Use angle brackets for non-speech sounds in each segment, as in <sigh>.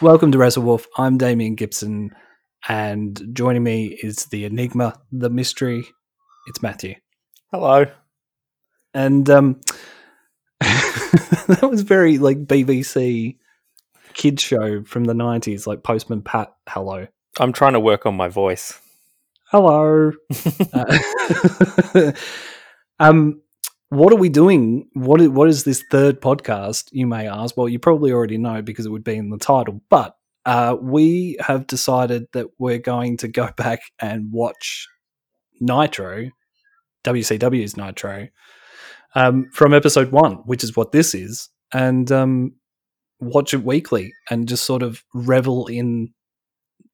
Welcome to Wrestle Wolf. I'm Damian Gibson, and joining me is the enigma, the mystery. It's Matthew. Hello. And um, <laughs> that was very like BBC kid show from the '90s, like Postman Pat. Hello. I'm trying to work on my voice. Hello. <laughs> uh, <laughs> um, what are we doing? What is, what is this third podcast? You may ask. Well, you probably already know because it would be in the title. But uh, we have decided that we're going to go <laughs> back and watch Nitro, WCW's Nitro, um, from episode one, which is what this is, and um, watch it weekly and just sort of revel in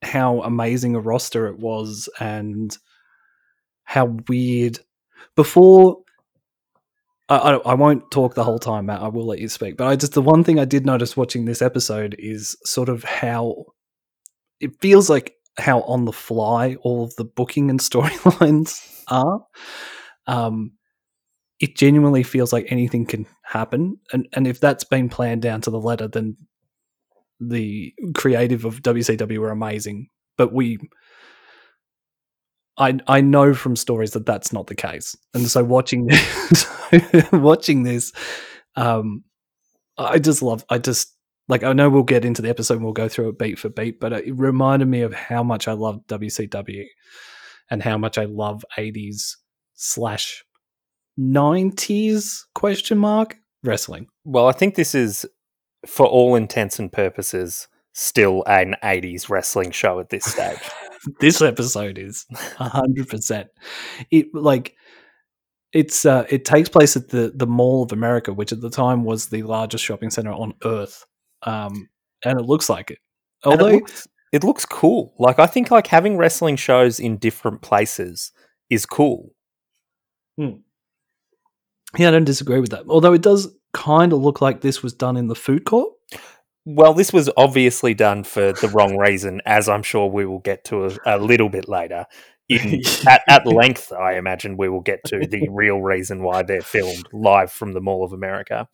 how amazing a roster it was and how weird. Before I, I, I won't talk the whole time, Matt. I will let you speak. But I just the one thing I did notice watching this episode is sort of how it feels like how on the fly all of the booking and <laughs> storylines are. Um, it genuinely feels like anything can happen, and and if that's been planned down to the letter, then the creative of WCW were amazing. But we I I know from stories that that's not the case, and so watching this, <laughs> watching this, um, I just love. I just like. I know we'll get into the episode. and We'll go through it beat for beat, but it reminded me of how much I love WCW, and how much I love eighties slash nineties question mark wrestling. Well, I think this is, for all intents and purposes, still an 80s wrestling show at this stage. <laughs> <laughs> this episode is <laughs> hundred percent. It like it's uh, it takes place at the the Mall of America, which at the time was the largest shopping center on Earth, um, and it looks like it. Although it looks, it looks cool. Like I think like having wrestling shows in different places is cool. Hmm. Yeah, I don't disagree with that. Although it does kind of look like this was done in the food court. Well, this was obviously done for the wrong reason, as I'm sure we will get to a, a little bit later. In, <laughs> at, at length, I imagine we will get to the real reason why they're filmed live from the Mall of America.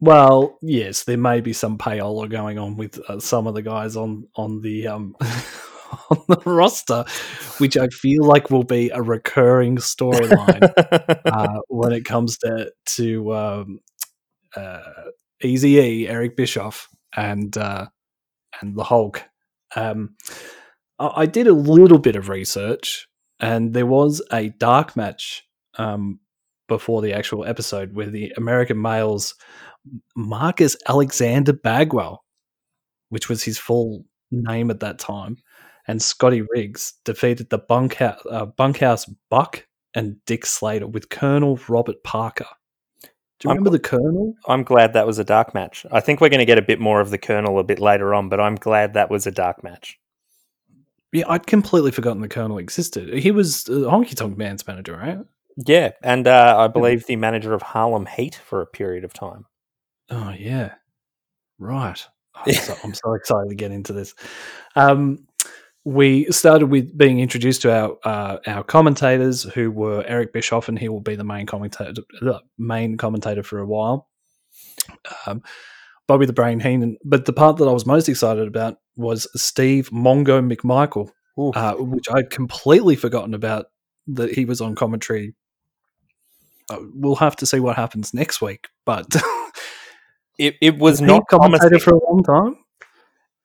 Well, yes, there may be some payola going on with uh, some of the guys on on the um, <laughs> on the roster, which I feel like will be a recurring storyline <laughs> uh, when it comes to to um, uh, Easy E, Eric Bischoff, and uh, and the Hulk. Um, I did a little bit of research, and there was a dark match um, before the actual episode where the American males Marcus Alexander Bagwell, which was his full name at that time, and Scotty Riggs defeated the bunkhouse, uh, bunkhouse Buck and Dick Slater with Colonel Robert Parker. Do you remember I'm, the Colonel? I'm glad that was a dark match. I think we're going to get a bit more of the Colonel a bit later on, but I'm glad that was a dark match. Yeah, I'd completely forgotten the Colonel existed. He was uh, Honky Tonk Man's manager, right? Yeah, and uh, I believe the manager of Harlem Heat for a period of time. Oh yeah, right. <laughs> I'm, so, I'm so excited to get into this. Um, we started with being introduced to our uh, our commentators, who were Eric Bischoff, and he will be the main commentator the main commentator for a while. Um, Bobby the Brain Heenan, but the part that I was most excited about was Steve Mongo McMichael, uh, which I'd completely forgotten about that he was on commentary. Uh, we'll have to see what happens next week, but <laughs> it it was he not commentated promising. for a long time.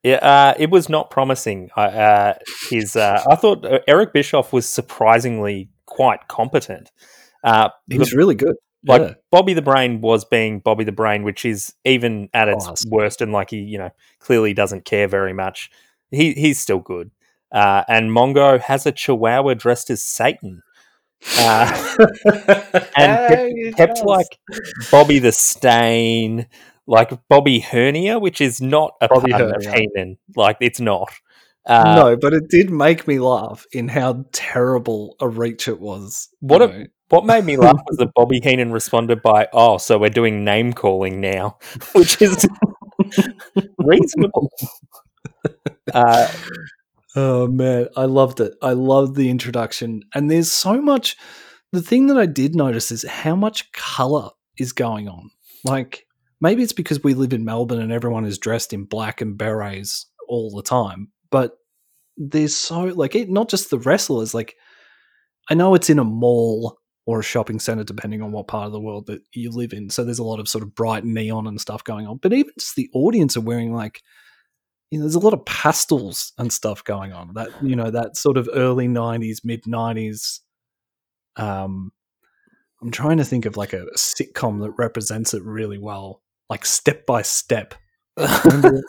Yeah, uh, it was not promising. I Uh, his, uh, I thought uh, Eric Bischoff was surprisingly quite competent. Uh, He was really good. like yeah. Bobby the Brain was being Bobby the Brain, which is even at its worst, and like he, you know, clearly doesn't care very much. He he's still good. Uh, and Mongo has a Chihuahua dressed as Satan, uh, <laughs> and kept, kept like Bobby the Stain, like Bobby Hernia, which is not a Bobby pun of Hernia. Heenan. Like it's not. Uh, no, but it did make me laugh in how terrible a reach it was. What a- What made me laugh <laughs> was that Bobby Heenan responded by, "Oh, so we're doing name calling now," <laughs> which is <laughs> reasonable. Uh, Oh man, I loved it. I loved the introduction. And there's so much the thing that I did notice is how much color is going on. Like maybe it's because we live in Melbourne and everyone is dressed in black and berets all the time, but there's so like it not just the wrestlers like I know it's in a mall or a shopping center depending on what part of the world that you live in. So there's a lot of sort of bright neon and stuff going on. But even just the audience are wearing like you know, there's a lot of pastels and stuff going on. That you know, that sort of early '90s, mid '90s. Um, I'm trying to think of like a, a sitcom that represents it really well, like Step by Step. <laughs> I,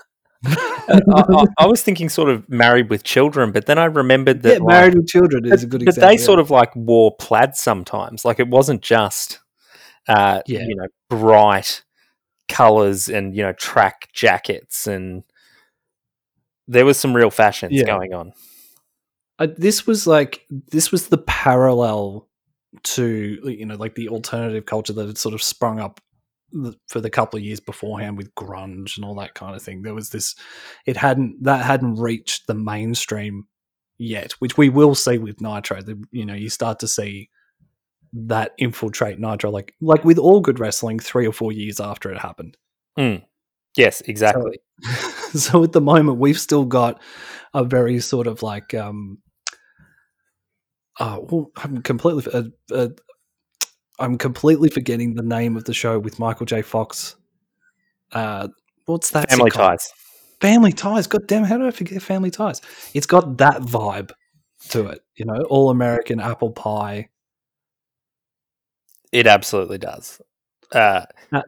I, I was thinking sort of married with children, but then I remembered that yeah, Married with Children is but, a good but example. they sort of like wore plaid sometimes. Like it wasn't just, uh, Yeah. you know, bright colors and you know track jackets, and there was some real fashions Yeah. going on. uh, this was like this was the parallel to you know like the alternative culture that had sort of sprung up th- for the couple of years beforehand with grunge and all that kind of thing there was this it hadn't that hadn't reached the mainstream yet which we will see with nitro the, you know you start to see that infiltrate nitro like like with all good wrestling three or four years after it happened Yes, exactly. <laughs> so at the moment we've still got a very sort of like um oh well, i'm completely uh, uh, i'm completely forgetting the name of the show with michael j fox uh what's that Family ties. family ties god damn how did i forget family ties it's got that vibe to it you know all american apple pie It absolutely does. Uh, Uh,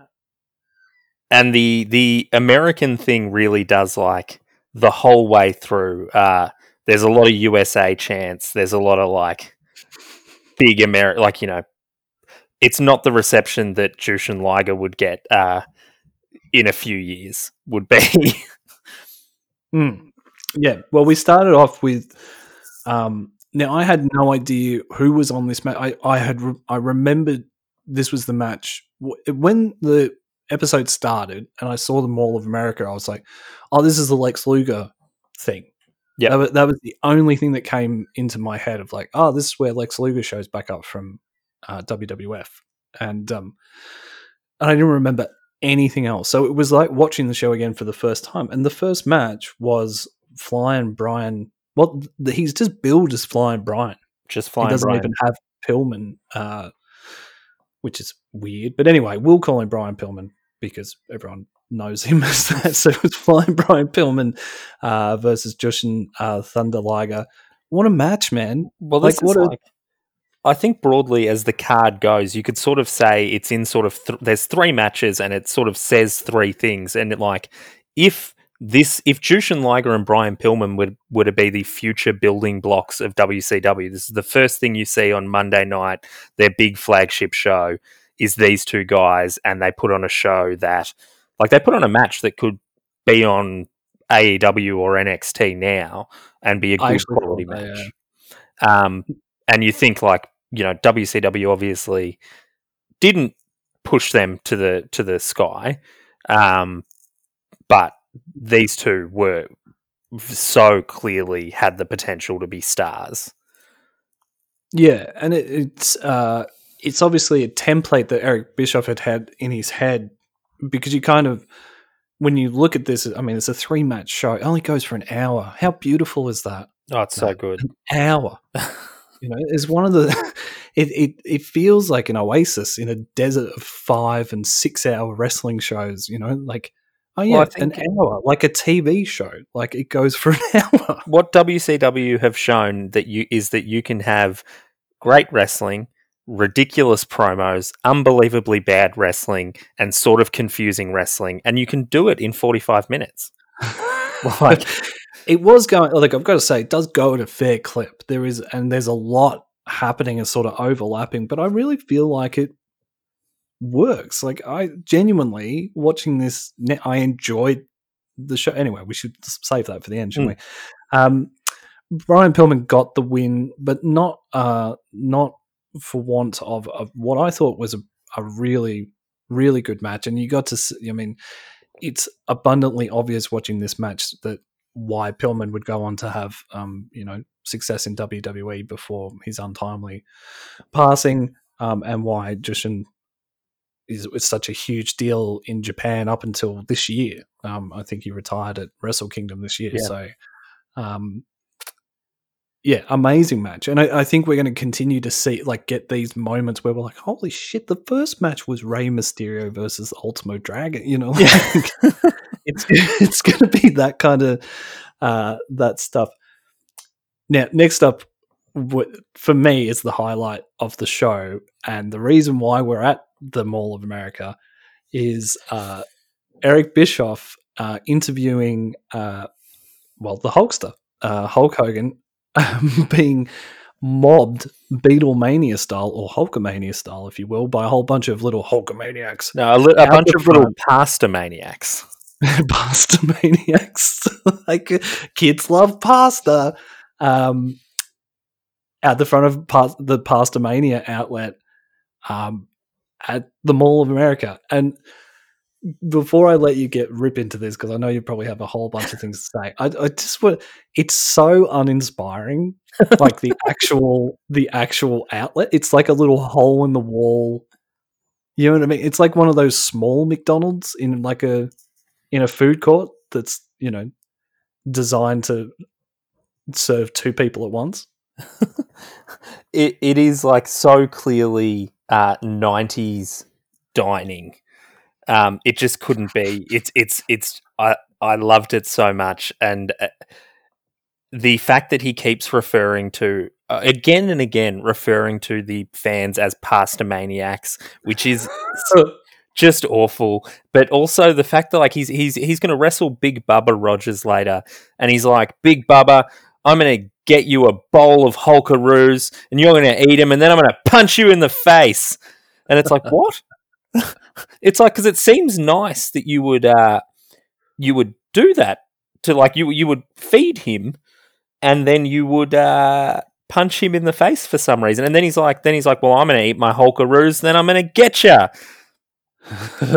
and the the American thing really does like the whole way through. Uh, there's a lot of USA chants. There's a lot of like big Ameri like you know, it's not the reception that Jushin Liger would get uh, in a few years. Would be <laughs> Mm. Yeah. Well, we started off with. Um, now, I had no idea who was on this match. I, I had re- I remembered this was the match when the episode started, and I saw the Mall of America. I was like, "Oh, this is the Lex Luger thing." Yeah, that that was the only thing that came into my head of like, "Oh, this is where Lex Luger shows back up from uh, WWF," and um, and I didn't remember anything else. So it was like watching the show again for the first time. And the first match was Flying Brian. Well, he's just billed as Flying Brian. just Flying. he doesn't Brian. even have Pillman, uh, which is weird. But anyway, we'll call him Brian Pillman because everyone knows him <laughs> as that. So it was Flying Brian Pillman uh, versus Jushin uh, Thunder Liger. What a match, man! Well, Like, what is a- like. I think broadly, as the card goes, you could sort of say it's in sort of th- there's three matches, and it sort of says three things. And it, like, if this, if Jushin Liger and Brian Pillman would would it be the future building blocks of WCW? This is the first thing you see on Monday night, their big flagship show is these two guys, and they put on a show that, like, they put on a match that could be on AEW or NXT now and be a good quality that, match. Um, and you think like you know WCW obviously didn't push them to the to the sky, um, but these two were so clearly had the potential to be stars. Yeah, and it, it's uh, it's obviously a template that Eric Bischoff had had in his head because you kind of when you look at this, I mean, it's a three match show. It only goes for an hour. How beautiful is that? Oh, it's so good. An hour. <laughs> you know, is one of the. <laughs> It, it it feels like an oasis in a desert of five and six hour wrestling shows. You know, like oh yeah, Well, an hour, like a TV show. Like it goes for an <laughs> hour. what WCW have shown that you is that you can have great wrestling, ridiculous promos, unbelievably bad wrestling, and sort of confusing wrestling, and you can do it in forty five minutes. <laughs> like it was going like I've got to say it does go at a fair clip. There is and there's a lot happening and sort of overlapping, but I really feel like it works. Like I genuinely watching this I enjoyed the show. Anyway, we should save that for the end, shouldn't we? Um Brian Pillman got the win, but not uh not for want of, of what I thought was a, a really really good match and you got to see, I mean it's abundantly obvious watching this match that why Pillman would go on to have um, you know success in WWE before his untimely passing, um, and why Jushin is was such a huge deal in Japan up until this year. Um, I think he retired at Wrestle Kingdom this year. Yeah. So, um, yeah, amazing match, and I, I think we're going to continue to see like get these moments where we're like, holy shit, the first match was Rey Mysterio versus Ultimo Dragon. You know, like, <laughs> it's it's going to be that kind of uh, that stuff. Now, next up, for me is the highlight of the show, and the reason why we're at the Mall of America is uh, Eric Bischoff uh, interviewing, uh, well, the Hulkster, uh, Hulk Hogan, um, <laughs> being mobbed Beatlemania style or Hulkamania style, if you will, by a whole bunch of little Hulkamaniacs No, a, li- a bunch of little pasta maniacs. <laughs> pasta maniacs. <laughs> like kids love pasta. Um, at the front of pa- the Pasta Mania outlet um, at the Mall of America. And before I let you get rip into this, because I know you probably have a whole bunch of things to say, I, I just want it's so uninspiring. like the actual the actual outlet. It's like a little hole in the wall. You know what I mean? It's like one of those small McDonald's in like a in a food court that's you know designed to serve two people at once. <laughs> It it is like so clearly uh, '90s dining. Um, it just couldn't be. It's it's it's. I I loved it so much, and uh, the fact that he keeps referring to uh, again and again referring to the fans as pasta maniacs, which is just awful. But also the fact that like he's he's he's going to wrestle Big Bubba Rogers later, and he's like, Big Bubba, I'm going to get you a bowl of Hulkaroos, and you're going to eat them, and then I'm going to punch you in the face. And it's like, <laughs> what? It's like because it seems nice that you would uh you would do that to like you you would feed him, and then you would uh punch him in the face for some reason, and then he's like, then he's like, well, I'm going to eat my Hulkaroos, then I'm going to get you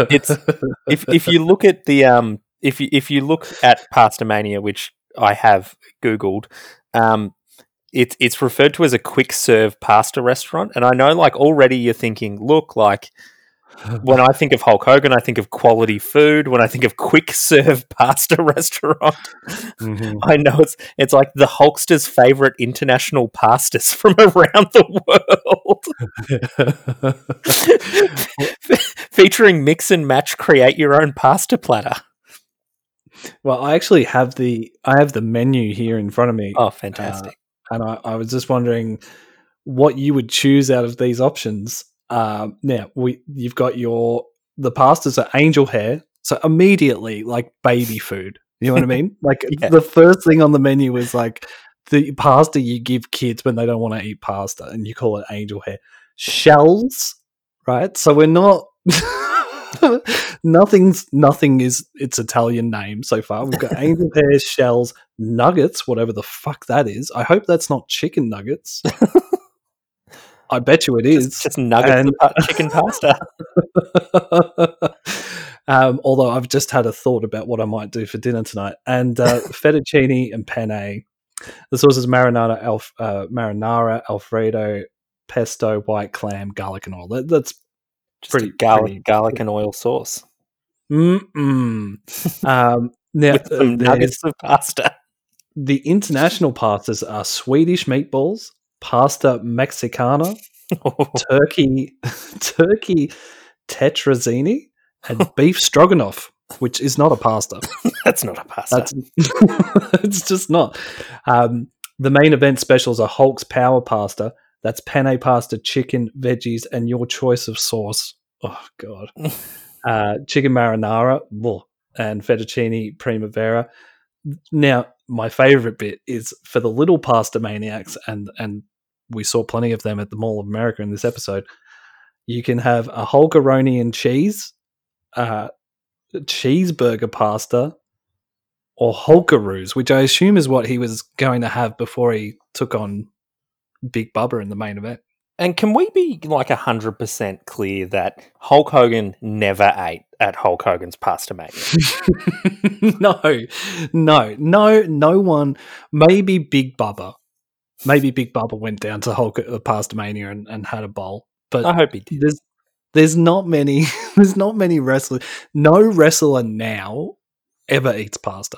It's- <laughs> if if you look at the um if you if you look at Pastamania, which I have googled, um, it's it's referred to as a quick serve pasta restaurant, and I know like already you're thinking, look, like when I think of Hulk Hogan, I think of quality food. When I think of quick serve <laughs> pasta restaurant, Mhm. I know it's it's like the Hulkster's favorite international pastas from <laughs> around the world. <laughs> featuring mix and match create your own pasta platter well, I actually have the I have the menu here in front of me, oh fantastic and I, I was just wondering what you would choose out of these options. Um, now we you've got your the pastas are angel hair, so immediately like baby food. You know what I mean? <laughs> Like Yeah. the first thing on the menu is like the pasta you give kids when they don't want to eat pasta, and you call it angel hair. Shells, right? So we're not. <laughs> Nothing's nothing is its Italian name so far. We've got <laughs> angel hair, shells, nuggets, whatever the fuck that is. I hope that's not chicken nuggets. I bet you it is. Just, just nuggets And- of chicken pasta. <laughs> um, although I've just had a thought about what I might do for dinner tonight, and uh, <laughs> fettuccine and penne. The sauces marinara, alf, uh, marinara, Alfredo, pesto, white clam, garlic, and oil. That, that's Just Pretty- garlic, pretty- garlic and oil sauce mm-mm. um, now with uh, some nuggets of pasta. the international pastas are Swedish meatballs, pasta mexicana, <laughs> turkey, <laughs> turkey tetrazzini, and <laughs> beef stroganoff, which is not a pasta. That's not a pasta. It's just not. Um, the main event specials are Hulk's Power Pasta. That's penne pasta, chicken, veggies, and your choice of sauce. Oh god, uh, chicken marinara, ugh, and fettuccine primavera. Now, my favorite bit is for the little pasta maniacs, and and we saw plenty of them at the Mall of America in this episode. You can have a Hulkaroni and cheese, uh, cheeseburger pasta, or Hulkaroos, which I assume is what he was going to have before he took on Big Bubba in the main event. And can we be like hundred percent clear that Hulk Hogan never ate at Hulk Hogan's Pasta Mania? <laughs> no, no, no, no one. Maybe Big Bubba. Maybe Big Bubba went down to Hulk uh, Pasta Mania and, and had a bowl. But I hope he did. there's there's not many <laughs> there's not many wrestlers. No wrestler now ever eats pasta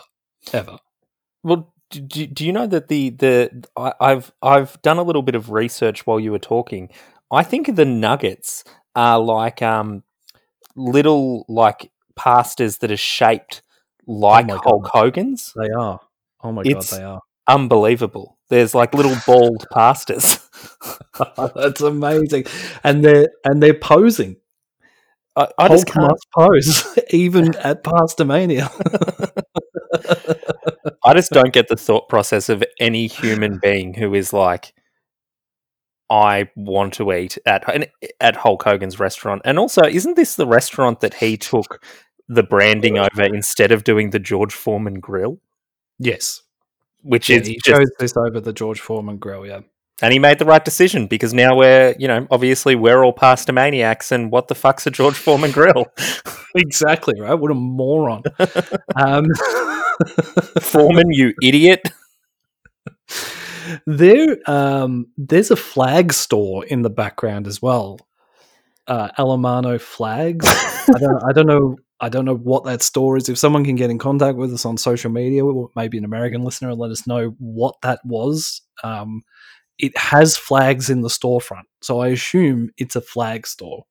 ever. Well, do, do, do you know that the the I, I've I've done a little bit of research while you were talking. I think the nuggets are like um little like pastas that are shaped like Oh Hulk. Hogan's. They are. Oh my It's- god, they are. Unbelievable. There's like little bald pastas. <laughs> <laughs> That's amazing, and they're and they're posing. I, I just can't. pose <laughs> even at Pasta Mania. I just don't get the thought process of any human being who is like, I want to eat at at Hulk Hogan's restaurant. And also, isn't this the restaurant that he took the branding over instead of doing the George Foreman grill? yes, Which yeah, is he just, chose this over the George Foreman grill. Yeah, and he made the right decision because now we're, you know, obviously we're all pasta maniacs, and what the fuck's a George Foreman grill? <laughs> exactly right. What a moron. <laughs> um, <laughs> Foreman, you idiot! there, um, there's a flag store in the background as well. Uh, Alamano flags. I don't. I don't know. I don't know what that store is. If someone can get in contact with us on social media, or maybe an American listener, and let us know what that was. Um, it has flags in the storefront, so I assume it's a flag store.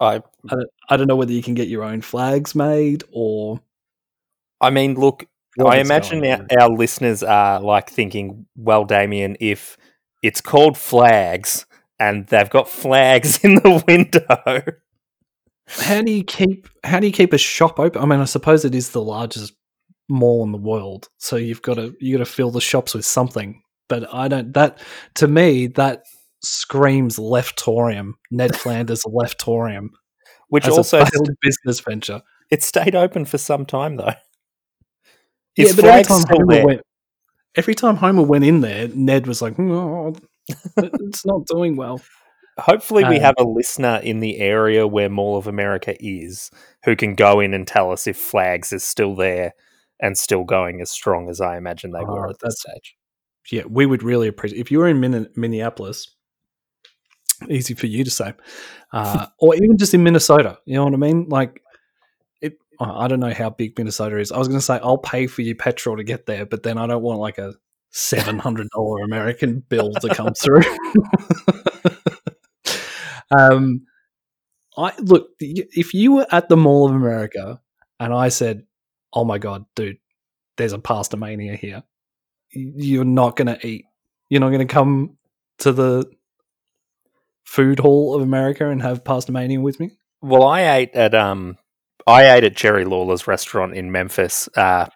I, I don't, I don't know whether you can get your own flags made or. I mean, look, I imagine our, our listeners are like thinking, well, Damian, if it's called flags and they've got flags <laughs> in the window, How do you keep how do you keep a shop open? I mean, I suppose it is the largest mall in the world, so you've got to you got to fill the shops with something. But I don't that to me that screams leftorium. Ned <laughs> Flanders leftorium which also business venture. it stayed open for some time though. yeah, but every time Homer there? went, every time Homer went in there, Ned was like, mm, "Oh, <laughs> "It's not doing well." Hopefully, we Um, have a listener in the area where Mall of America is who can go in and tell us if flags is still there and still going as strong as I imagine they were Oh, at this that's- stage. yeah, we would really appreciate if you were in Min- Minneapolis. Easy for you to say, uh, <laughs> or even just in Minnesota. You know what I mean? Like, it. I don't know how big Minnesota is. I was going to say I'll pay for your petrol to get there, but then I don't want like a seven hundred dollar American bill to come <laughs> through. <laughs> um, I look if you were at the Mall of America and I said, "Oh my god, dude, there's a pasta mania here," you're not to eat. You're not to come to the food hall of America and have pasta mania with me. Well, I ate at um, I ate at Jerry Lawler's restaurant in Memphis, uh,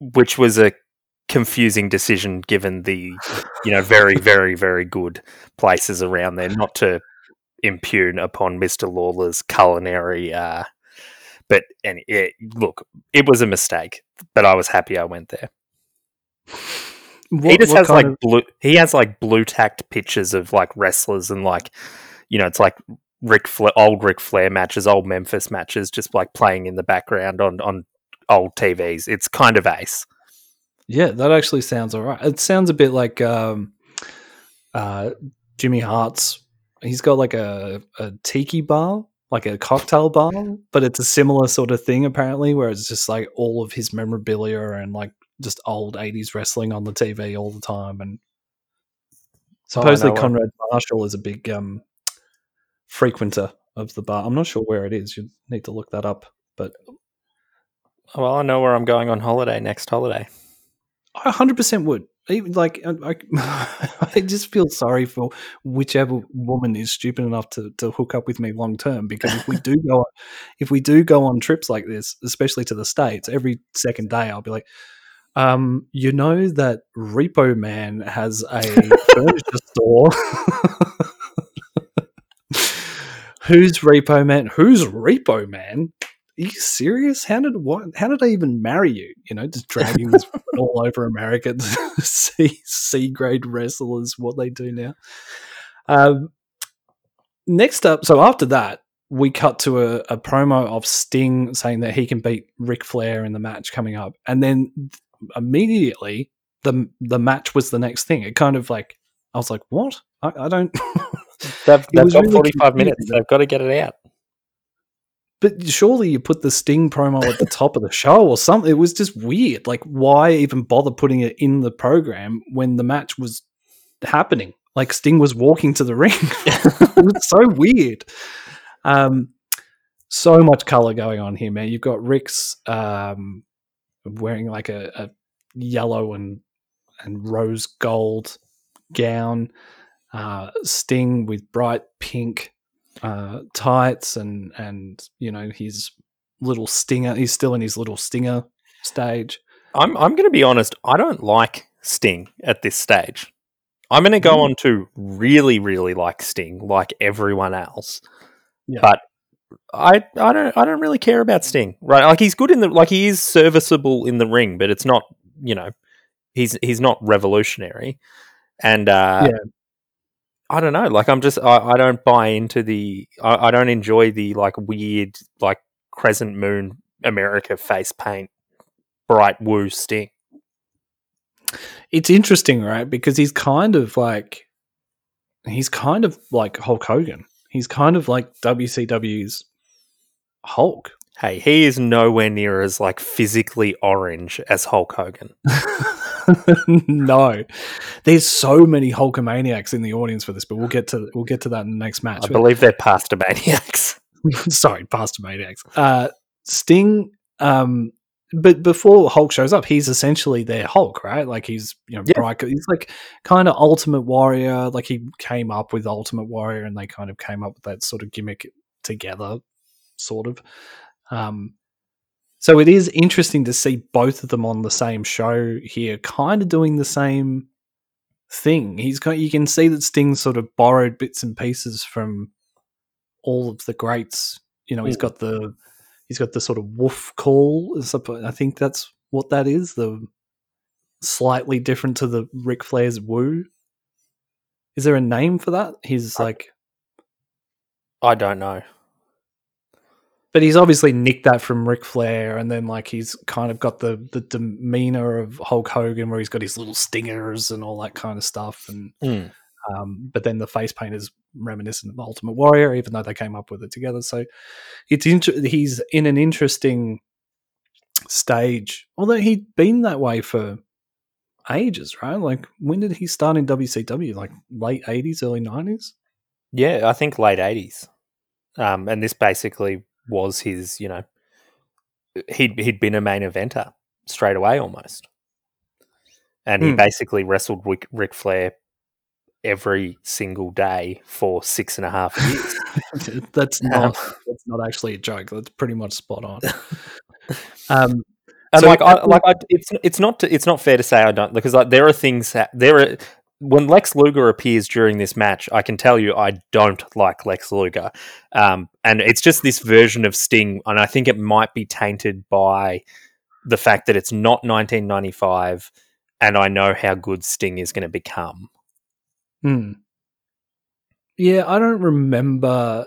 which was a confusing decision given the you know very very very good places around there. Not to impugn upon Mister Lawler's culinary, uh, but and it, look, it was a mistake, but I was happy I went there. what, he just has like of- blue. He has like blue tacked pictures of like wrestlers and like, you know, it's like Ric Flair, old Ric Flair matches, old Memphis matches, just like playing in the background on on old TVs. It's kind of ace. yeah, that actually sounds all right. It sounds a bit like um, uh, Jimmy Hart's. He's got like a, a tiki bar, like a cocktail bar, but it's a similar sort of thing apparently, where it's just like all of his memorabilia and like just old '80s wrestling on the TV all the time. And supposedly Oh. Conrad Marshall is a big um, frequenter of the bar. I'm not sure where it is. You need to look that up, but Well, I know where I'm going on holiday next holiday. I hundred percent would. Even like I, <laughs> I, just feel sorry for whichever woman is stupid enough to, to hook up with me long term. Because if we do <laughs> go, if we do go on trips like this, especially to the states, every second day I'll be like, um, you know that Repo Man has a furniture <laughs> store. Who's Repo Man? Who's Repo Man? Are you serious? How did what? How did I even marry you? You know, just dragging this <laughs> all over America to <laughs> see C grade wrestlers what they do now. Um, next up, so after that, we cut to a, a promo of Sting saying that he can beat Ric Flair in the match coming up, and then immediately the the match was the next thing. It kind of like I was like, what? I, I don't. They've, <laughs> they've got really 45 minutes. confusing. They've got to get it out. But surely you put the Sting promo at the top of the show or something. It was just weird. Like, why even bother putting it in the program when the match was happening? Like, Sting was walking to the <laughs> ring. it was so weird. Um, so much color going on here, man. You've got Ric's um, wearing like a, a yellow and and rose gold gown. Uh, Sting with bright pink uh, tights and and you know his little stinger. He's still in his little stinger stage. I'm I'm going to be honest. I don't like Sting at this stage. I'm going to go Mm. on to really, really like Sting, like everyone else. Yeah. But I I don't I don't really care about Sting. Right? Like he's good in the like he is serviceable in the ring, but it's not you know he's he's not revolutionary. And uh, Yeah. I don't know. Like I'm just I, I don't buy into the I, I don't enjoy the like weird like crescent moon America face paint bright woo Sting. It's interesting, right? Because he's kind of like he's kind of like Hulk Hogan. He's kind of like WCW's Hulk. Hey, he is nowhere near as like physically orange as Hulk Hogan. <laughs> <laughs> no, there's so many Hulkamaniacs in the audience for this, but we'll get to we'll get to that in the next match. I believe they're pastor maniacs. <laughs> sorry, Pastor Maniacs. Uh, Sting, um, but before Hulk shows up, he's essentially their Hulk, right? Like he's you know Yeah. bright, he's like kind of Ultimate Warrior. Like he came up with Ultimate Warrior, and they kind of came up with that sort of gimmick together, sort of. Um, so it is interesting to see both of them on the same show here, kind of doing the same thing. He's got you can see that Sting sort of borrowed bits and pieces from all of the greats. You know, he's got the he's got the sort of woof call. I think that's what that is. The slightly different to the Ric Flair's woo. Is there a name for that? He's like, I don't know. But he's obviously nicked that from Ric Flair, and then like he's kind of got the the demeanor of Hulk Hogan, where he's got his little stingers and all that kind of stuff, and Mm. Um, but then the face paint is reminiscent of Ultimate Warrior, even though they came up with it together. So it's inter- he's in an interesting stage. Although he'd been that way for ages, right? Like when did he start in WCW? Like late eighties, early nineties. Yeah, I think late eighties. Um, and this basically was his, you know, he'd he'd been a main eventer straight away almost, and he Hmm. basically wrestled Ric, Ric Flair every single day for six and a half <laughs> years. that's Um, not that's not actually a joke. That's pretty much spot on. <laughs> Um, And So like, I, like I, it's it's not to, it's not fair to say I don't because like there are things that there are when Lex Luger appears during this match, I can tell you I don't like Lex Luger, um, and it's just this version of Sting, and I think it might be tainted by the fact that it's not 1995. and I know how good Sting is going to become. Hmm. Yeah, I don't remember.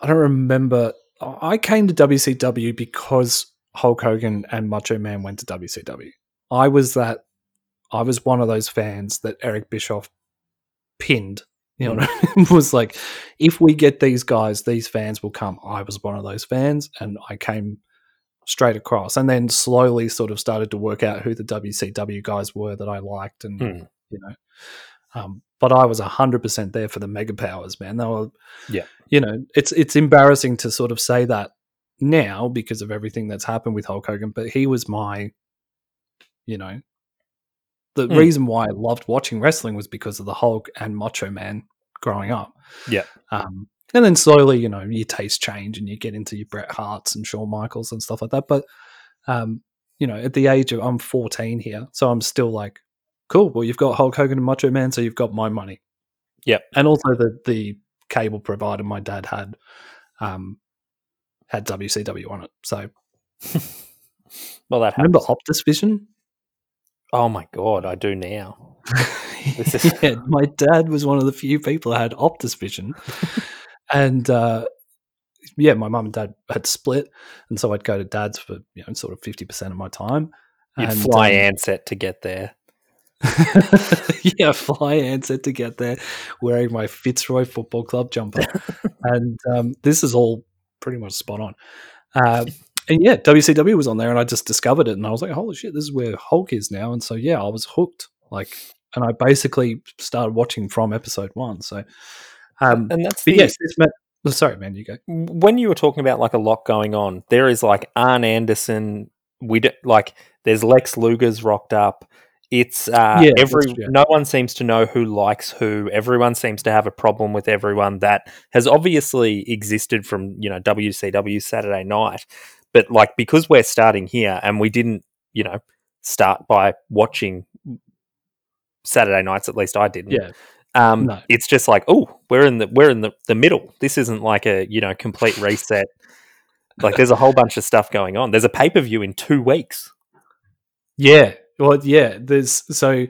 I don't remember. I came to WCW because Hulk Hogan and Macho Man went to WCW. I was that. I was one of those fans that Eric Bischoff pinned. You know, <laughs> was like, if we get these guys, these fans will come. I was one of those fans, and I came straight across, and then slowly sort of started to work out who the WCW guys were that I liked, and Hmm. you know, um, but I was hundred percent there for the Mega Powers, man. They were, Yeah. you know, it's it's embarrassing to sort of say that now because of everything that's happened with Hulk Hogan, but he was my, you know, the Hmm. reason why I loved watching wrestling was because of the Hulk and Macho Man growing up. Yeah. Um, and then slowly, you know, your tastes change and you get into your Bret Harts and Shawn Michaels and stuff like that. But, um, you know, at the age of, I'm 14 here, so I'm still like, cool. Well, you've got Hulk Hogan and Macho Man, so you've got my money. Yeah, And also the the cable provider my dad had, um, had WCW on it. So <laughs> Well, that remember happens. Optus Vision? Oh my god, I do now. Is- <laughs> yeah, my dad was one of the few people that had Optus Vision, <laughs> and uh, yeah, my mum and dad had split, and so I'd go to dad's for you know sort of fifty percent of my time. You'd and, fly um, Ansett to get there. <laughs> yeah, fly Ansett to get there, wearing my Fitzroy Football Club jumper, and um, this is all pretty much spot on. Uh, and yeah, WCW was on there, and I just discovered it, and I was like, "Holy shit, this is where Hulk is now!" And so yeah, I was hooked. Like, and I basically started watching from episode one. So, um, And that's the, yes, oh, sorry, man, you go. when you were talking about like a lot going on, there is like Arn Anderson. We do, like there's Lex Luger's rocked up. It's uh, Yeah, every yeah. no one seems to know who likes who. Everyone seems to have a problem with everyone. That has obviously existed from you know WCW Saturday Night, but like because we're starting here and we didn't you know start by watching Saturday nights. At least I didn't. Yeah, Um, No. It's just like, oh, we're in the we're in the, the middle. This isn't like a you know complete reset. like there's a whole bunch of stuff going on. There's a pay per view in two weeks. Yeah. Well, yeah. There's so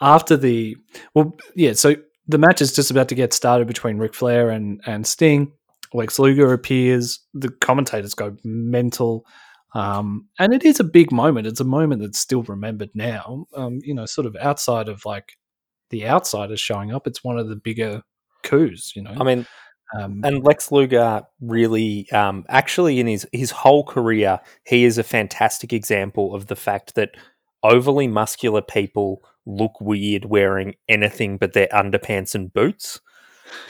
after the well, yeah. So the match is just about to get started between Ric Flair and and Sting. Lex Luger appears. The commentators go mental, um, and it is a big moment. It's a moment that's still remembered now. Um, you know, sort of outside of like the outsiders showing up, it's one of the bigger coups. You know, I mean, um, and Lex Luger really, um, actually, in his his whole career, he is a fantastic example of the fact that overly muscular people look weird wearing anything but their underpants and boots.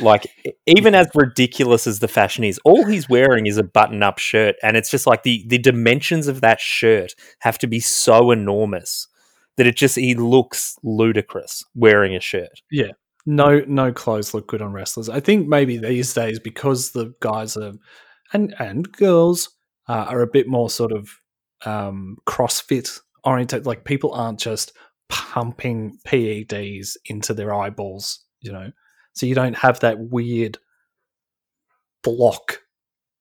Like, even as ridiculous as the fashion is, all he's wearing is a button up shirt. And it's just like the, the dimensions of that shirt have to be so enormous that it just, he looks ludicrous wearing a shirt. Yeah. No no clothes look good on wrestlers. I think maybe these days because the guys are and and girls uh, are a bit more sort of um, CrossFit oriented. Like people aren't just pumping PEDs into their eyeballs, you know. So you don't have that weird block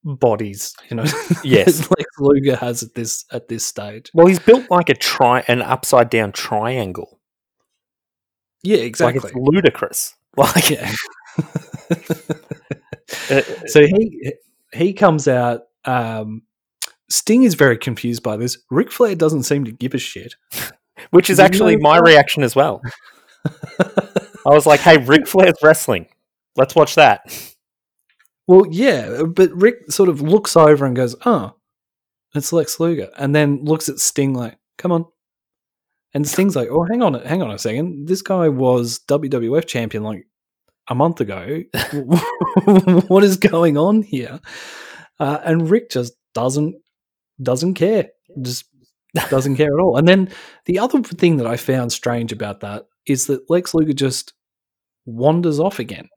bodies, you know. <laughs> Yes. like Luger has at this at this stage. Well, he's built like a tri, an upside down triangle. Yeah, Like exactly. it's ludicrous. <laughs> Like, yeah. <laughs> uh, so he he comes out. Um, Sting is very confused by this. Ric Flair doesn't seem to give a shit. which is actually my reaction as well. I was like, "Hey, Ric Flair's wrestling. Let's watch that." well, yeah, but Ric sort of looks over and goes, "Oh, it's Lex Luger," and then looks at Sting like, "Come on." And Sting's like, "Oh, hang on, hang on a second. This guy was WWF champion like a month ago. <laughs> what is going on here?" Uh, and Ric just doesn't doesn't care. Just doesn't care at all. And then the other thing that I found strange about that is that Lex Luger just wanders off again.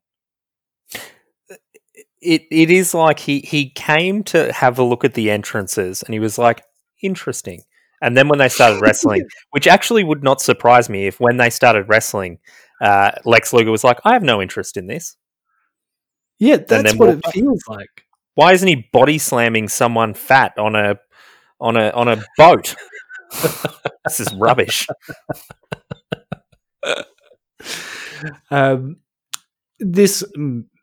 It it is like he he came to have a look at the entrances, and he was like, "Interesting." And then when they started <laughs> wrestling, which actually would not surprise me if when they started wrestling, uh, Lex Luger was like, "I have no interest in this. Yeah, that's then what it feels like. Why isn't he body slamming someone fat on a on a on a boat?" <laughs> this is rubbish. <laughs> <laughs> um, this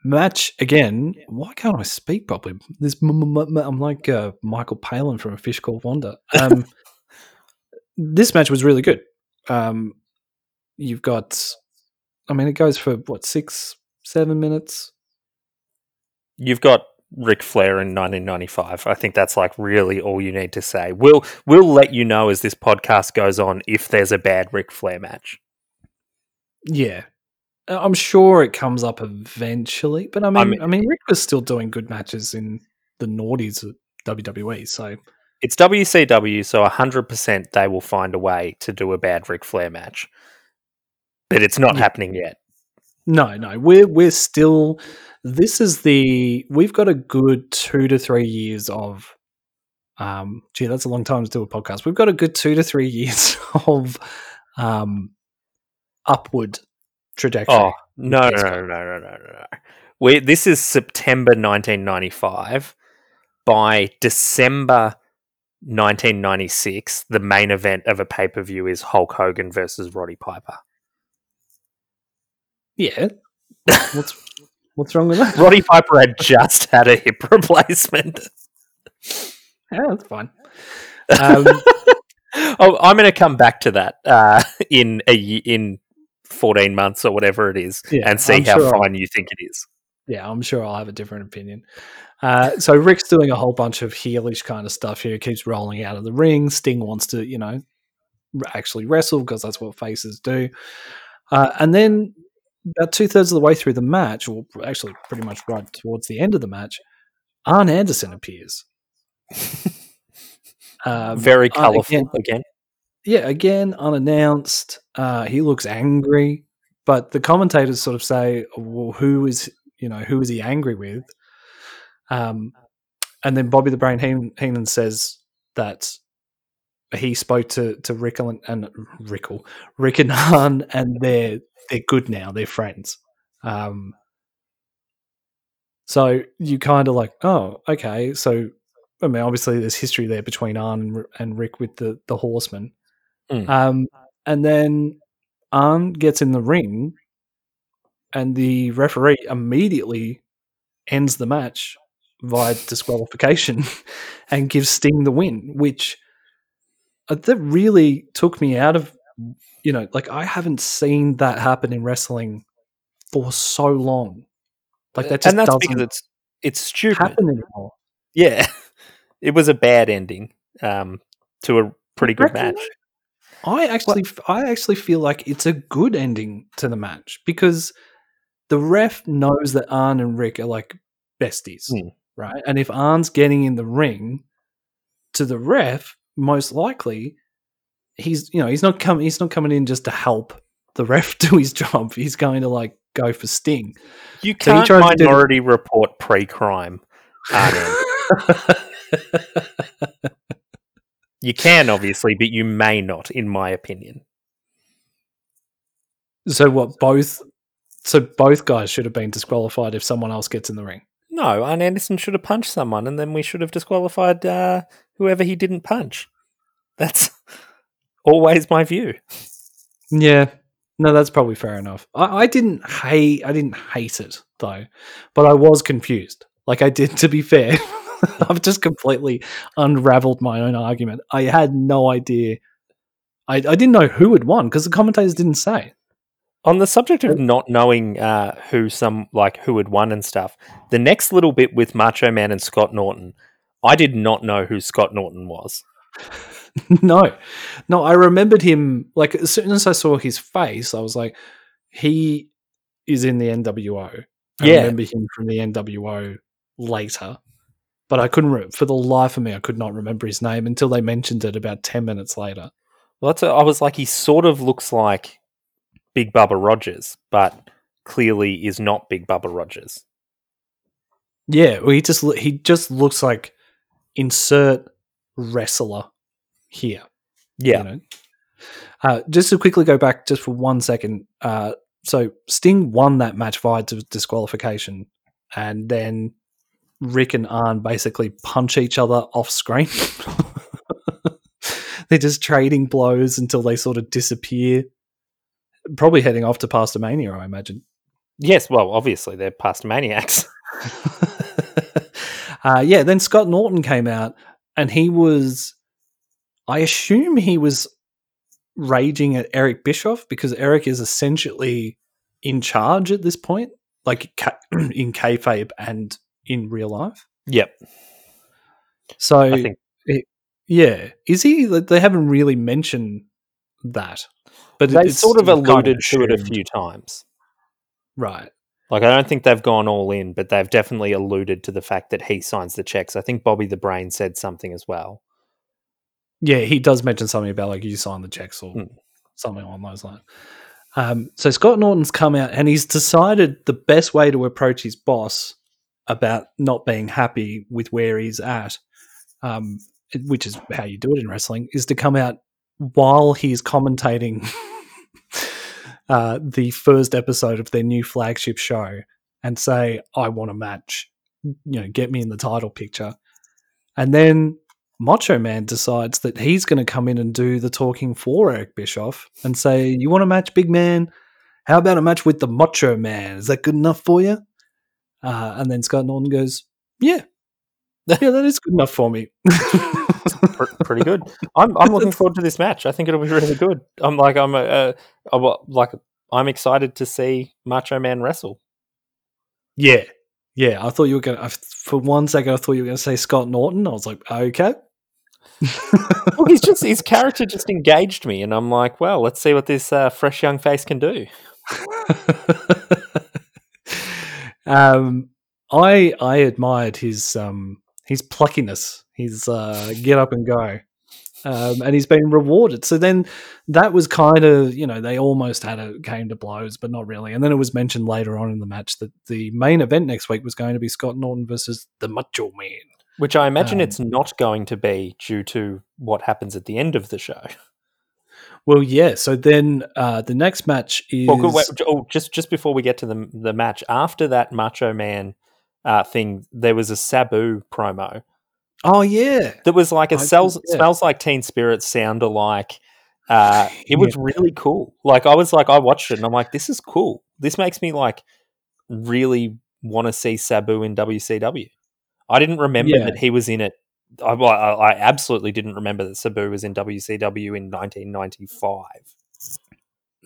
match again. Why can't I speak properly? This m- m- m- I'm like uh, Michael Palin from A Fish Called Wanda. Um, <laughs> this match was really good. Um, you've got, I mean, it goes for what six, seven minutes. You've got Ric Flair in 1995. I think that's like really all you need to say. We'll we'll let you know as this podcast goes on if there's a bad Ric Flair match. Yeah, Uh, I'm sure it comes up eventually. But I mean, I mean- mean, Ric was still doing good matches in the noughties at WWE. So It's WCW, so 100% they will find a way to do a bad Ric Flair match. But it's not Yeah. happening yet. No, no, we're we're still. This is the we've got a good two to three years of. Um, gee, that's a long time to do a podcast. We've got a good two to three <laughs> years of, um, upward trajectory. Oh, no, no, no, no, no, no, no. We, this is September 1995. By December 1996, the main event of a pay per view is Hulk Hogan versus Roddy Piper. Yeah, <laughs> what's what's wrong with that? Roddy Piper had just had a hip replacement. Yeah, that's fine. Um, oh, <laughs> I'm going to come back to that uh, in a in 14 months or whatever it is, Yeah, and see I'm how sure I'll- fine you think it is. yeah, I'm sure I'll have a different opinion. Uh, so Ric's doing a whole bunch of heelish kind of stuff here. Keeps rolling out of the ring. Sting wants to, you know, actually wrestle because that's what faces do. Uh, and then about two thirds of the way through the match, or actually pretty much right towards the end of the match, Arn Anderson appears. Um, <laughs> Very colourful again- again. Yeah, again, unannounced. Uh, he looks angry, but the commentators sort of say, "Well, who is you know who is he angry with?" Um, and then Bobby the Brain Heenan, says that he spoke to to Rickle and, and Rickle, Ric and Han, and they're they're good now. They're friends. Um, so you kind of like, oh, okay. So I mean, obviously, there's history there between Arn and, Ric with the the Horseman. Mm. Um, and then Arn gets in the ring, and the referee immediately ends the match via disqualification <laughs> and gives Sting the win, which uh, that really took me out of you know, like I haven't seen that happen in wrestling for so long. Like that just and that's doesn't because it's it's stupid. happen anymore. Yeah, <laughs> it was a bad ending um, to a pretty good match. I actually, I actually feel like it's a good ending to the match because the ref knows that Arn and Ric are like besties, Hmm. right? And if Arn's getting in the ring to the ref, most likely he's, you know, he's not coming, he's not coming in just to help the ref <laughs> do his job. He's going to like go for Sting. You can't tries to do- minority report pre-crime. <laughs> <laughs> You can obviously, but you may not, in my opinion. so what? Both. So both guys should have been disqualified if someone else gets in the ring. No, Arn Anderson should have punched someone, and then we should have disqualified uh, whoever he didn't punch. That's <laughs> always my view. Yeah, no, that's probably fair enough. I, I didn't hate, I didn't hate it though, but I was confused. Like I did, to be fair, <laughs> <laughs> I've just completely unraveled my own argument. I had no idea. I, I didn't know who had won because the commentators didn't say. On the subject of not knowing uh, who some like who had won and stuff, the next little bit with Macho Man and Scott Norton, I did not know who Scott Norton was. <laughs> no, no, I remembered him. Like as soon as I saw his face, I was like, he is in the NWO. I Yeah. remember him from the NWO later, but I couldn't. Re- for the life of me, I could not remember his name until they mentioned it about ten minutes later. Well, that's a, I was like, he sort of looks like Big Bubba Rogers, but clearly is not Big Bubba Rogers. Yeah, well, he just he just looks like insert wrestler here. Yeah, You know? Uh, just to quickly go back, just for one second. Uh, so Sting won that match via disqualification, and then Ric and Arn basically punch each other off screen. <laughs> they're just trading blows until they sort of disappear. Probably heading off to Pastamania, I imagine. Yes, well, obviously they're past maniacs. <laughs> uh, yeah, then Scott Norton came out and he was, I assume he was raging at Eric Bischoff because Eric is essentially in charge at this point, like <clears throat> in kayfabe and in real life. Yep. So, I think it- yeah, is he? They haven't really mentioned that, but they sort of kind alluded to it a few times. right? Like I don't think they've gone all in, but they've definitely alluded to the fact that he signs the checks. I think Bobby the Brain said something as well. Yeah, he does mention something about like you sign the checks or Hmm. something along those lines. Um, so Scott Norton's come out and he's decided the best way to approach his boss about not being happy with where he's at, um, which is how you do it in wrestling, is to come out while he's commentating <laughs> uh, the first episode of their new flagship show and say, "I want a match. You know, get me in the title picture." And then Macho Man decides that he's going to come in and do the talking for Eric Bischoff and say, "You want a match, big man? How about a match with the Macho Man? Is that good enough for you?" Uh, and then Scott Norton goes, "Yeah, <laughs> yeah, that is good enough for me." Pretty good. <laughs> I'm I'm looking forward to this match. I think it'll be really good. I'm like I'm a, I'm a- like I'm excited to see Macho Man wrestle. yeah, yeah. I thought you were going. to For one second, I thought you were going to say Scott Norton. I was like, okay. <laughs> Well, he's just his character just engaged me, and I'm like, well, let's see what this uh, fresh young face can do. Um, I I admired his um his pluckiness, his uh, get up and go, um, and he's been rewarded. So then that was kind of you know they almost had a came to blows, but not really. And then it was mentioned later on in the match that the main event next week was going to be Scott Norton versus the Macho Man. Which I imagine Um, it's not going to be due to what happens at the end of the show. Well, yeah. So then uh, the next match is Well, wait, oh, just just before we get to the the match, after that Macho Man uh, thing, there was a Sabu promo oh yeah, that was like a I sells, yeah. smells like Teen Spirit, sound alike. Uh, it was really cool. Like I was like, I watched it and I'm like, this is cool. This makes me like really want to see Sabu in WCW. I didn't remember Yeah. that he was in it. I, I, I absolutely didn't remember that Sabu was in WCW in 1995.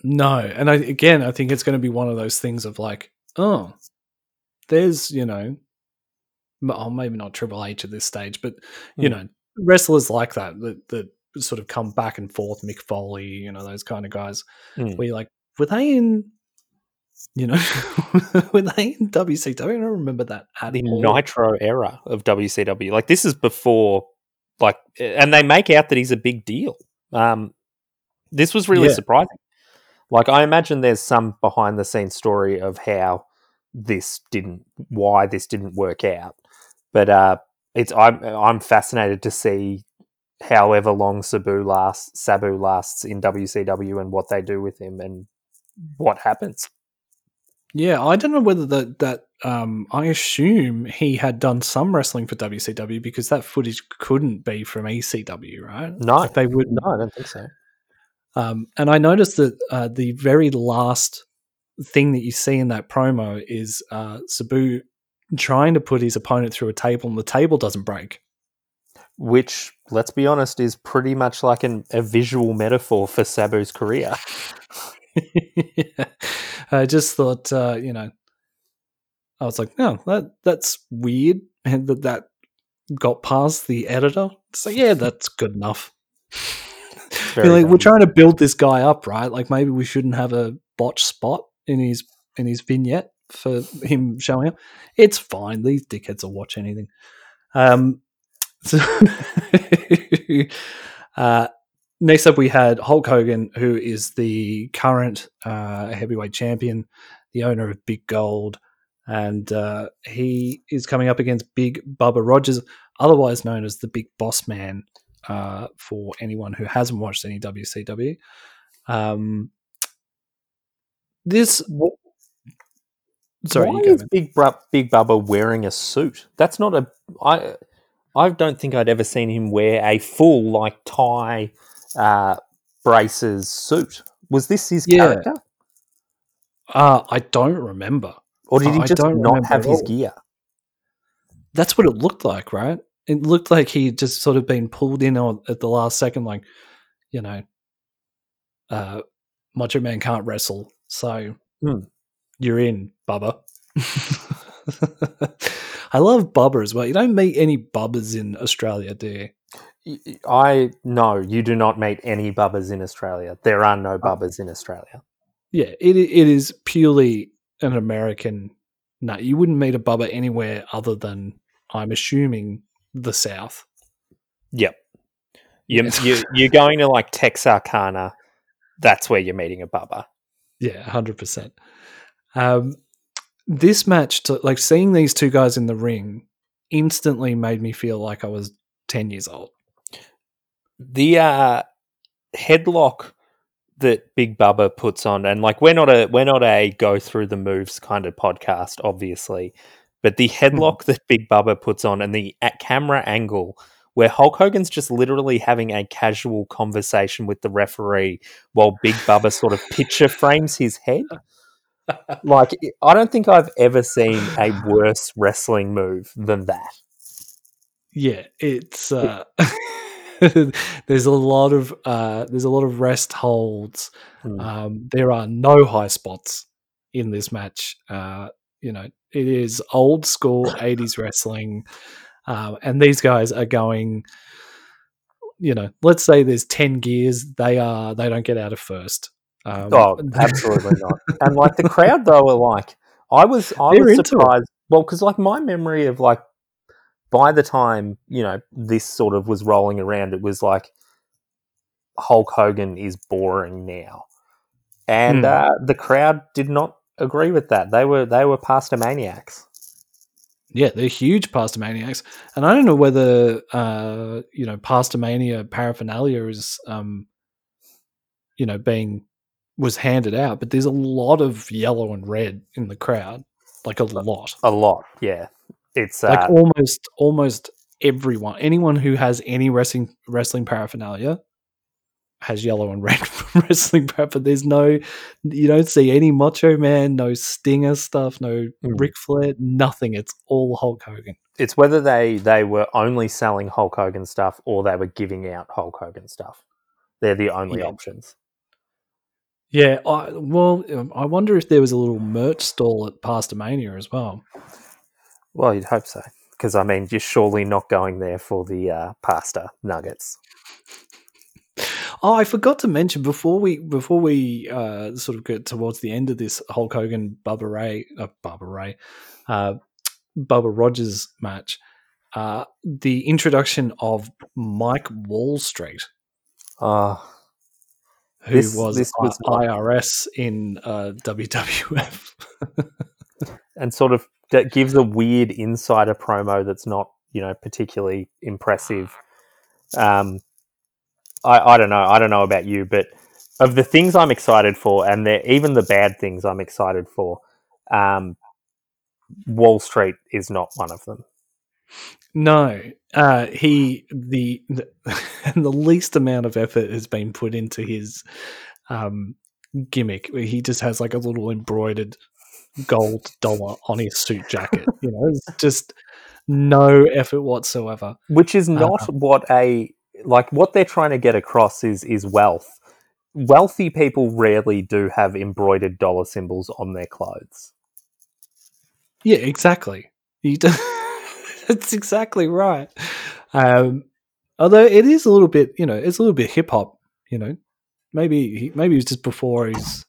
No, and I again, I think it's going to be one of those things of like, oh, there's you know, oh, maybe not Triple H at this stage, but you Hmm. know, wrestlers like that that that sort of come back and forth, Mick Foley, you know, those kind of guys. Hmm. Where you're like, were they in, you know, were they in WCW? I don't remember that at the. Nitro era of WCW. Like this is before, like, and they make out that he's a big deal. Um, this was really Yeah. surprising. Like I imagine there's some behind the scenes story of how this didn't, why this didn't work out. But uh, it's I'm I'm fascinated to see however long Sabu lasts, Sabu lasts in WCW and what they do with him and what happens. Yeah, I don't know whether that that um I assume he had done some wrestling for WCW because that footage couldn't be from ECW, right? No, Like they would no, I don't think so. Um, and I noticed that uh, the very last thing that you see in that promo is uh, Sabu trying to put his opponent through a table, and the table doesn't break. which let's be honest is pretty much like an, a visual metaphor for Sabu's career. <laughs> <laughs> I just thought, uh, you know, I was like, no, that that's weird, and that that got past the editor. So yeah, that's good enough. <laughs> Like, we're trying to build this guy up, right? Like maybe we shouldn't have a botch spot in his in his vignette for him showing up. It's fine. These dickheads will watch anything. Um, <laughs> so uh, next up, we had Hulk Hogan, who is the current uh, heavyweight champion, the owner of Big Gold, and uh, he is coming up against Big Bubba Rogers, otherwise known as the Big Boss Man. Uh, for anyone who hasn't watched any WCW, um, this. Sorry, Why is. Big Bru- Big Bubba wearing a suit? That's not a. I I don't think I'd ever seen him wear a full like tie uh, Brace's suit. Was this his Yeah. character, Uh, I don't remember. or did he just not have his gear? That's what it looked like, right? It looked like he'd just sort of been pulled in on at the last second, like, you know, uh, Macho Man can't wrestle, so Hmm. you're in, Bubba. <laughs> I love Bubba as well. You don't meet any Bubbas in Australia, do you? I no, you do not meet any bubbas in Australia. There are Oh. no bubbas in Australia. Yeah, it it is purely an American. No, you wouldn't meet a Bubba anywhere other than I'm assuming the South. Yep. You, Yes. you, you're going to like Texarkana. That's where you're meeting a bubba. Yeah, hundred percent. Um, this match, to, like seeing these two guys in the ring, instantly made me feel like I was ten years old. The uh, headlock that Big Bubba puts on, and like we're not a we're not a go through the moves kind of podcast, obviously, but the headlock that Big Bubba puts on and the at camera angle where Hulk Hogan's just literally having a casual conversation with the referee while Big Bubba sort of picture frames his head. Like, I don't think I've ever seen a worse wrestling move than that. Yeah, it's uh, <laughs> <laughs> there's a lot of uh, there's a lot of rest holds. Hmm. Um, there are no high spots in this match. Uh, you know, it is old school <laughs> '80s wrestling, um, and these guys are going. You know, let's say there's ten gears. They are they don't get out of first. Um, Oh, <laughs> absolutely not. And like the crowd though are like, I was I They're was surprised. Well, because like my memory of like by the time you know this sort of was rolling around, it was like Hulk Hogan is boring now, and Hmm. uh, the crowd did not agree with that. They were they were pasta maniacs. Yeah, they're huge Pastamaniacs, and I don't know whether uh, you know Pastamania paraphernalia is um, you know being was handed out, but there's a lot of yellow and red in the crowd, like a lot, A lot, yeah. It's uh, like almost almost everyone, anyone who has any wrestling wrestling paraphernalia has yellow and red <laughs> wrestling paraphernalia. There's no, you don't see any Macho Man, no Stinger stuff, no Mm. Ric Flair, nothing. It's all Hulk Hogan. it's whether they they were only selling Hulk Hogan stuff or they were giving out Hulk Hogan stuff. They're the only Yeah. options. Yeah, I, well, um, I wonder if there was a little merch stall at Pastamania as well. Well, you'd hope so, because I mean, you're surely not going there for the uh, pasta nuggets. Oh, I forgot to mention before we before we uh, sort of get towards the end of this Hulk Hogan Bubba Ray uh, Bubba Ray uh, Bubba Rogers match, uh, the introduction of Mike Wall Street, Oh, who This- was, this was not- IRS in uh, <laughs> WWF. and sort of that gives a weird insider promo that's not, you know, particularly impressive. Um, I, I don't know. I don't know about you, but of the things I'm excited for, and even the bad things I'm excited for, um, Wall Street is not one of them. No, uh, he the, the <laughs> the least amount of effort has been put into his um, gimmick. He just has like a little embroidered gold dollar on his suit jacket. You know, it's just no effort whatsoever. which is not what a like what they're trying to get across is is wealth wealthy people rarely do have embroidered dollar symbols on their clothes Yeah, exactly. You do- <laughs> That's exactly right. Um, although it is a little bit, you know, it's a little bit hip hop. You know, maybe he, maybe it was just before his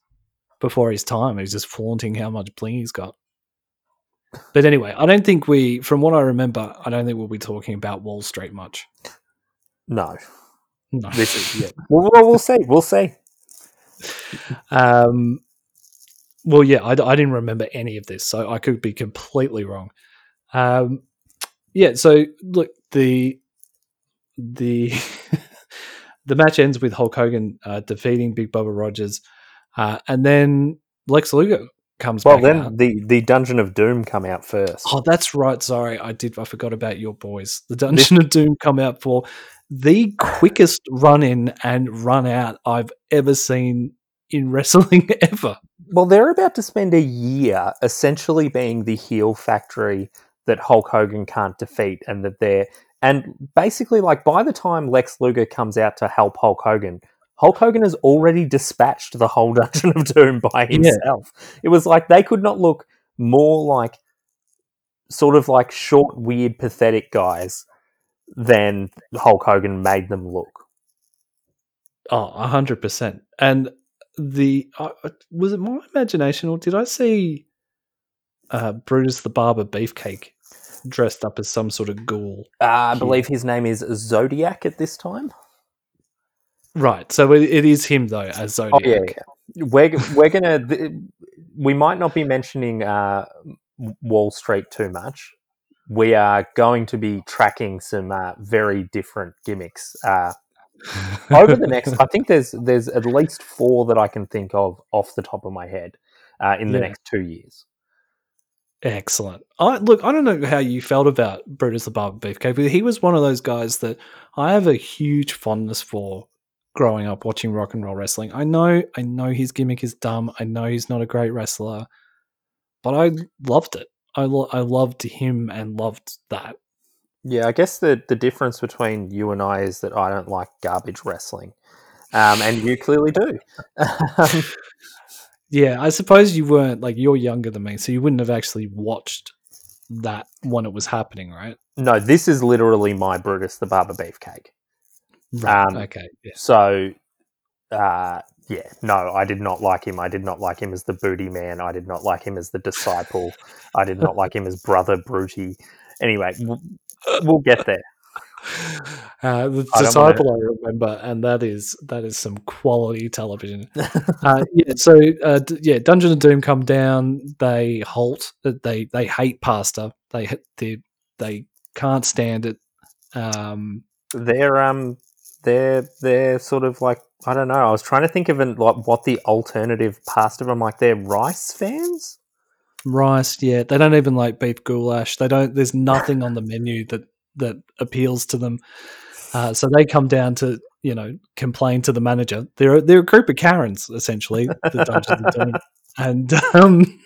before his time. He's just flaunting how much bling he's got. But anyway, I don't think we, from what I remember, I don't think we'll be talking about Wall Street much. no No. this is yeah well, well we'll see we'll see Um, well, yeah, I, I didn't remember any of this, so I could be completely wrong. Um, yeah, so look, the the <laughs> the match ends with Hulk Hogan uh, defeating Big Bubba Rogers, uh, and then Lex Luger comes well then out. the the dungeon of doom come out first Oh, that's right. Sorry, I did. I forgot about your boys. The Dungeon of Doom come out for the quickest run in and run out I've ever seen in <laughs> wrestling ever. Well, they're about to spend a year essentially being the heel factory that Hulk Hogan can't defeat, and that they're and basically like by the time Lex Luger comes out to help Hulk Hogan, Hulk Hogan has already dispatched the whole <laughs> Dungeon of Doom by himself. Yeah. It was like they could not look more like sort of like short, weird, pathetic guys than Hulk Hogan made them look. Oh, 100%. And the uh, was it my imagination or did I see uh, Brutus the Barber Beefcake dressed up as some sort of ghoul? Uh, I believe his name is Zodiac at this time. Right, so it, it is him though as Zodiac. Oh, yeah, yeah. We're we're gonna we might not be mentioning uh, Wall Street too much. We are going to be tracking some uh, very different gimmicks uh, over the next. I think there's there's at least four that I can think of off the top of my head uh, in the yeah. next two years. Excellent. I look. I don't know how you felt about Brutus the Barber Beefcake, but he was one of those guys that I have a huge fondness for. Growing up watching rock and roll wrestling, I know, I know his gimmick is dumb. I know he's not a great wrestler, but I loved it. I lo- I loved him and loved that. Yeah, I guess the the difference between you and I is that I don't like garbage wrestling, um, and you clearly do. <laughs> Um, yeah, I suppose you weren't like you're younger than me, so you wouldn't have actually watched that when it was happening, right? No, this is literally my Brutus the Barber Beefcake. Right. Um, okay. Yeah. So, uh, yeah, no, I did not like him. I did not like him as the booty man. I did not like him as the disciple. I did not like him as brother Bruti. Anyway, we'll get there. <laughs> Uh, the I disciple I remember, and that is that is some quality television. <laughs> uh, yeah, so uh, d- yeah, Dungeon of Doom come down. They halt. Uh, they they hate pasta. They they they can't stand it. Um, they're um they're they're sort of like I don't know. I was trying to think of an, like what the alternative pasta. I'm like they're rice fans. Rice, yeah. They don't even like beef goulash. They don't. There's nothing on the menu that that appeals to them. Uh, so they come down to you know complain to the manager. They're they're a group of Karens essentially, the <laughs> and um,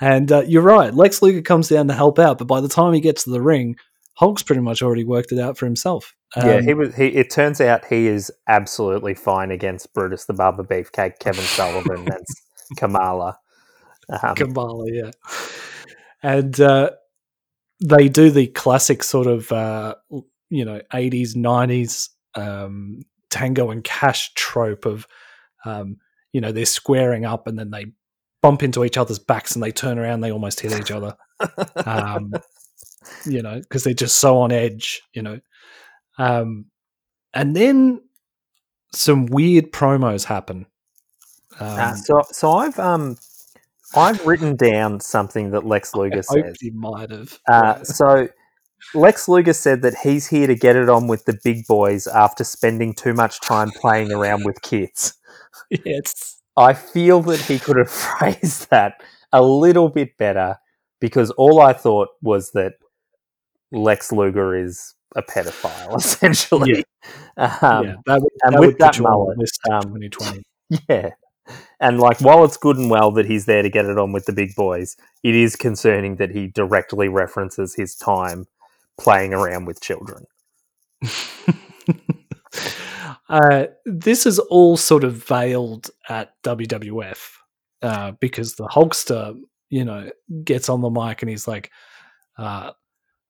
and uh, you're right. Lex Luger comes down to help out, but by the time he gets to the ring, Hulk's pretty much already worked it out for himself. Um, yeah, he was. He, it turns out he is absolutely fine against Brutus the Barber Beefcake, Kevin Sullivan, <laughs> and Kamala. Um, Kamala, yeah, and uh, they do the classic sort of uh, you know 80s 90s um, tango and cash trope of um, you know they're squaring up and then they bump into each other's backs and they turn around they almost hit each other <laughs> um, you know because they're just so on edge you know um, and then some weird promos happen uh, so so i've um I've written down something that Lex <laughs> Luger I says. He might have. Uh, so Lex Luger said that he's here to get it on with the big boys after spending too much time playing around with kids. <laughs> Yes. I feel that he could have <laughs> phrased that a little bit better because all I thought was that Lex Luger is a pedophile, <laughs> essentially. Yeah, um, yeah that would, and that with that mullet, um, 2020. <laughs> Yeah, and like, while it's good and well that he's there to get it on with the big boys, it is concerning that he directly references his time playing around with children. <laughs> uh, this is all sort of veiled at WWF uh, because the Hulkster, you know, gets on the mic and he's like, uh,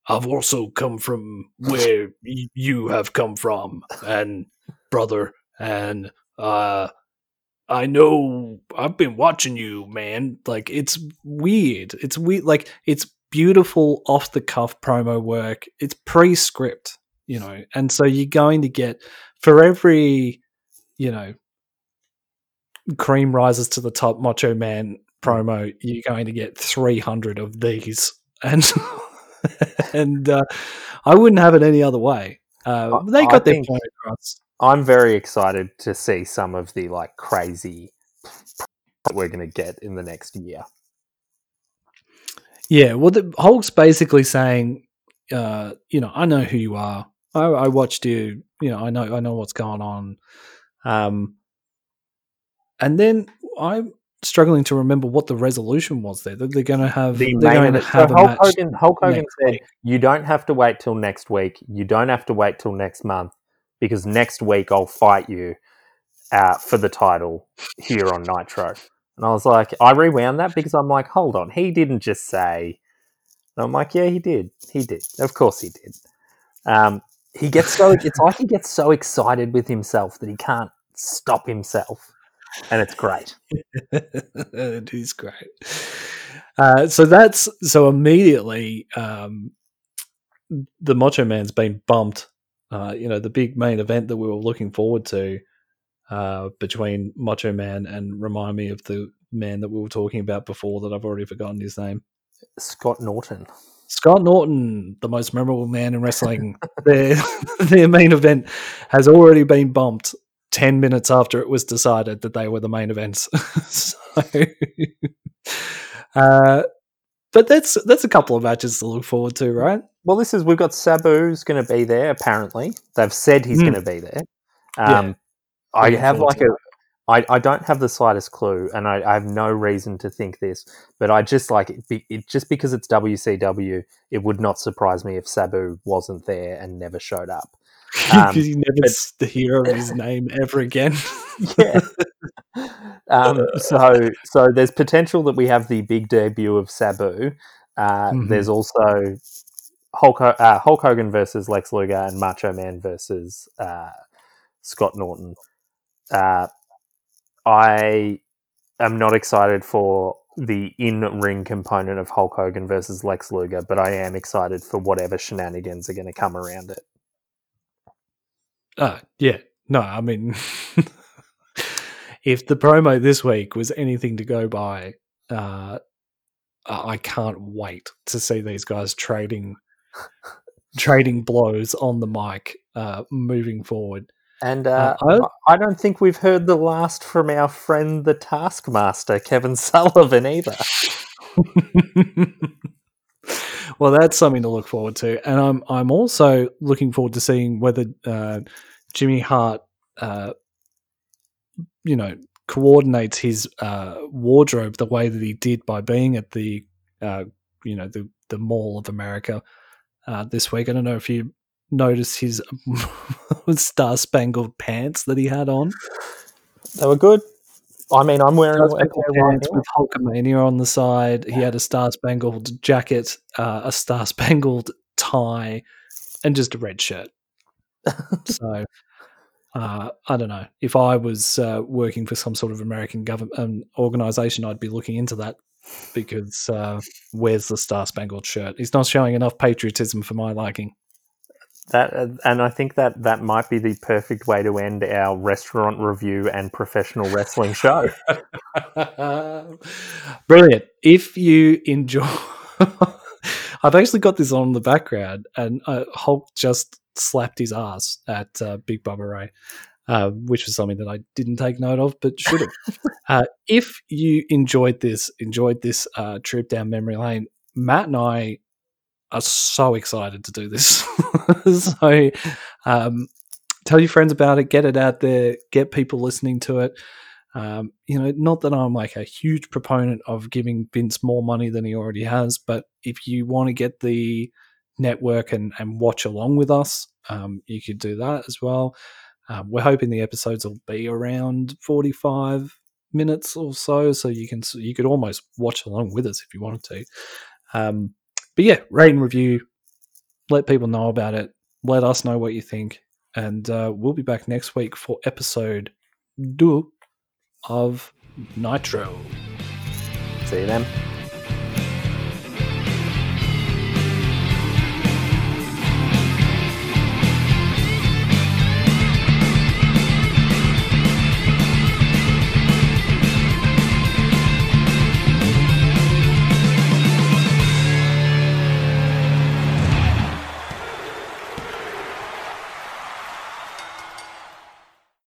I've also come from where you have come from, and brother, and uh, I know I've been watching you, man. Like it's weird. It's weird. Like it's beautiful off the cuff promo work. It's pre script, you know, and so you're going to get for every, you know, cream rises to the top Macho Man promo, you're going to get 300 of these, and <laughs> <laughs> and uh, I wouldn't have it any other way. Uh, they got I their point across. I'm very excited to see some of the like crazy that we're going to get in the next year. Yeah, well, the Hulk's basically saying, uh, you know, I know who you are. I, I watched you. You know, I know I know what's going on. Um, and then I'm struggling to remember what the resolution was there. That they're going to have The they're main going to have so Hulk. Hogan, Hulk Hogan said, week. "You don't have to wait till next week. You don't have to wait till next month because next week I'll fight you uh, for the title here on Nitro." And I was like, I rewound that because I'm like, hold on, he didn't just say. And I'm like, yeah, he did. He did. Of course, he did. Um, he gets so it's like he gets so excited with himself that he can't stop himself, and it's great. <laughs> it is great. Uh, so that's so immediately um, the Macho Man's been bumped. Uh, you know, the big main event that we were looking forward to uh, between Macho Man and remind me of the man that we were talking about before that I've already forgotten his name. Scott Norton. Scott Norton, the most memorable man in wrestling, <laughs> their their main event has already been bumped ten minutes after it was decided that they were the main events. <laughs> so, uh, but that's that's a couple of matches to look forward to, right? Well, this is we've got Sabu's going to be there. Apparently, they've said he's Hmm. going to be there. Yeah. Um, I have like a, I, I don't have the slightest clue, and I, I have no reason to think this, but I just like it, be- it. Just because it's WCW, it would not surprise me if Sabu wasn't there and never showed up. <laughs> Um, Because you never but- hear of his <laughs> name ever again. <laughs> yeah. um, so so there's potential that we have the big debut of Sabu. Uh, Mhm. There's also Hulk, uh, Hulk Hogan versus Lex Luger and Macho Man versus uh, Scott Norton. Uh, I am not excited for the in-ring component of Hulk Hogan versus Lex Luger, but I am excited for whatever shenanigans are going to come around it. Uh, yeah. No, I mean, <laughs> if the promo this week was anything to go by, uh, I I can't wait to see these guys trading trading blows on the mic uh, moving forward. And uh, Uh, I don't think we've heard the last from our friend, the Taskmaster, Kevin <laughs> Sullivan, either. <laughs> well, that's something to look forward to, and I'm I'm also looking forward to seeing whether uh, Jimmy Hart, uh, you know, coordinates his uh, wardrobe the way that he did by being at the, uh, you know, the the Mall of America uh, this week. I don't know if you noticed his <laughs> star spangled pants that he had on. They were good. I mean, I'm wearing a Spangled pair right pants with Hulkamania on the side. He had a star spangled jacket, uh, a star spangled tie, and just a red shirt. <laughs> so uh, I don't know if I was uh, working for some sort of American government um, organization, I'd be looking into that because uh, where's the star spangled shirt? He's not showing enough patriotism for my liking. That, uh, and I think that that might be the perfect way to end our restaurant review and professional wrestling show. <laughs> Brilliant. If you enjoy, <laughs> I've actually got this on in the background, and uh, Hulk just slapped his ass at uh, Big Bubba Ray, uh, which was something that I didn't take note of, but should have. <laughs> uh, if you enjoyed this, enjoyed this uh, trip down memory lane, Matt and I are so excited to do this. <laughs> so, um, tell your friends about it, get it out there, get people listening to it. Um, you know, not that I'm like a huge proponent of giving Vince more money than he already has, but if you want to get the network and, and watch along with us, um, you could do that as well. Um, we're hoping the episodes will be around 45 minutes or so, so you can you could almost watch along with us if you wanted to. Um, but yeah, rate and review, let people know about it, let us know what you think, and uh, we'll be back next week for episode two of Nitro. See you then.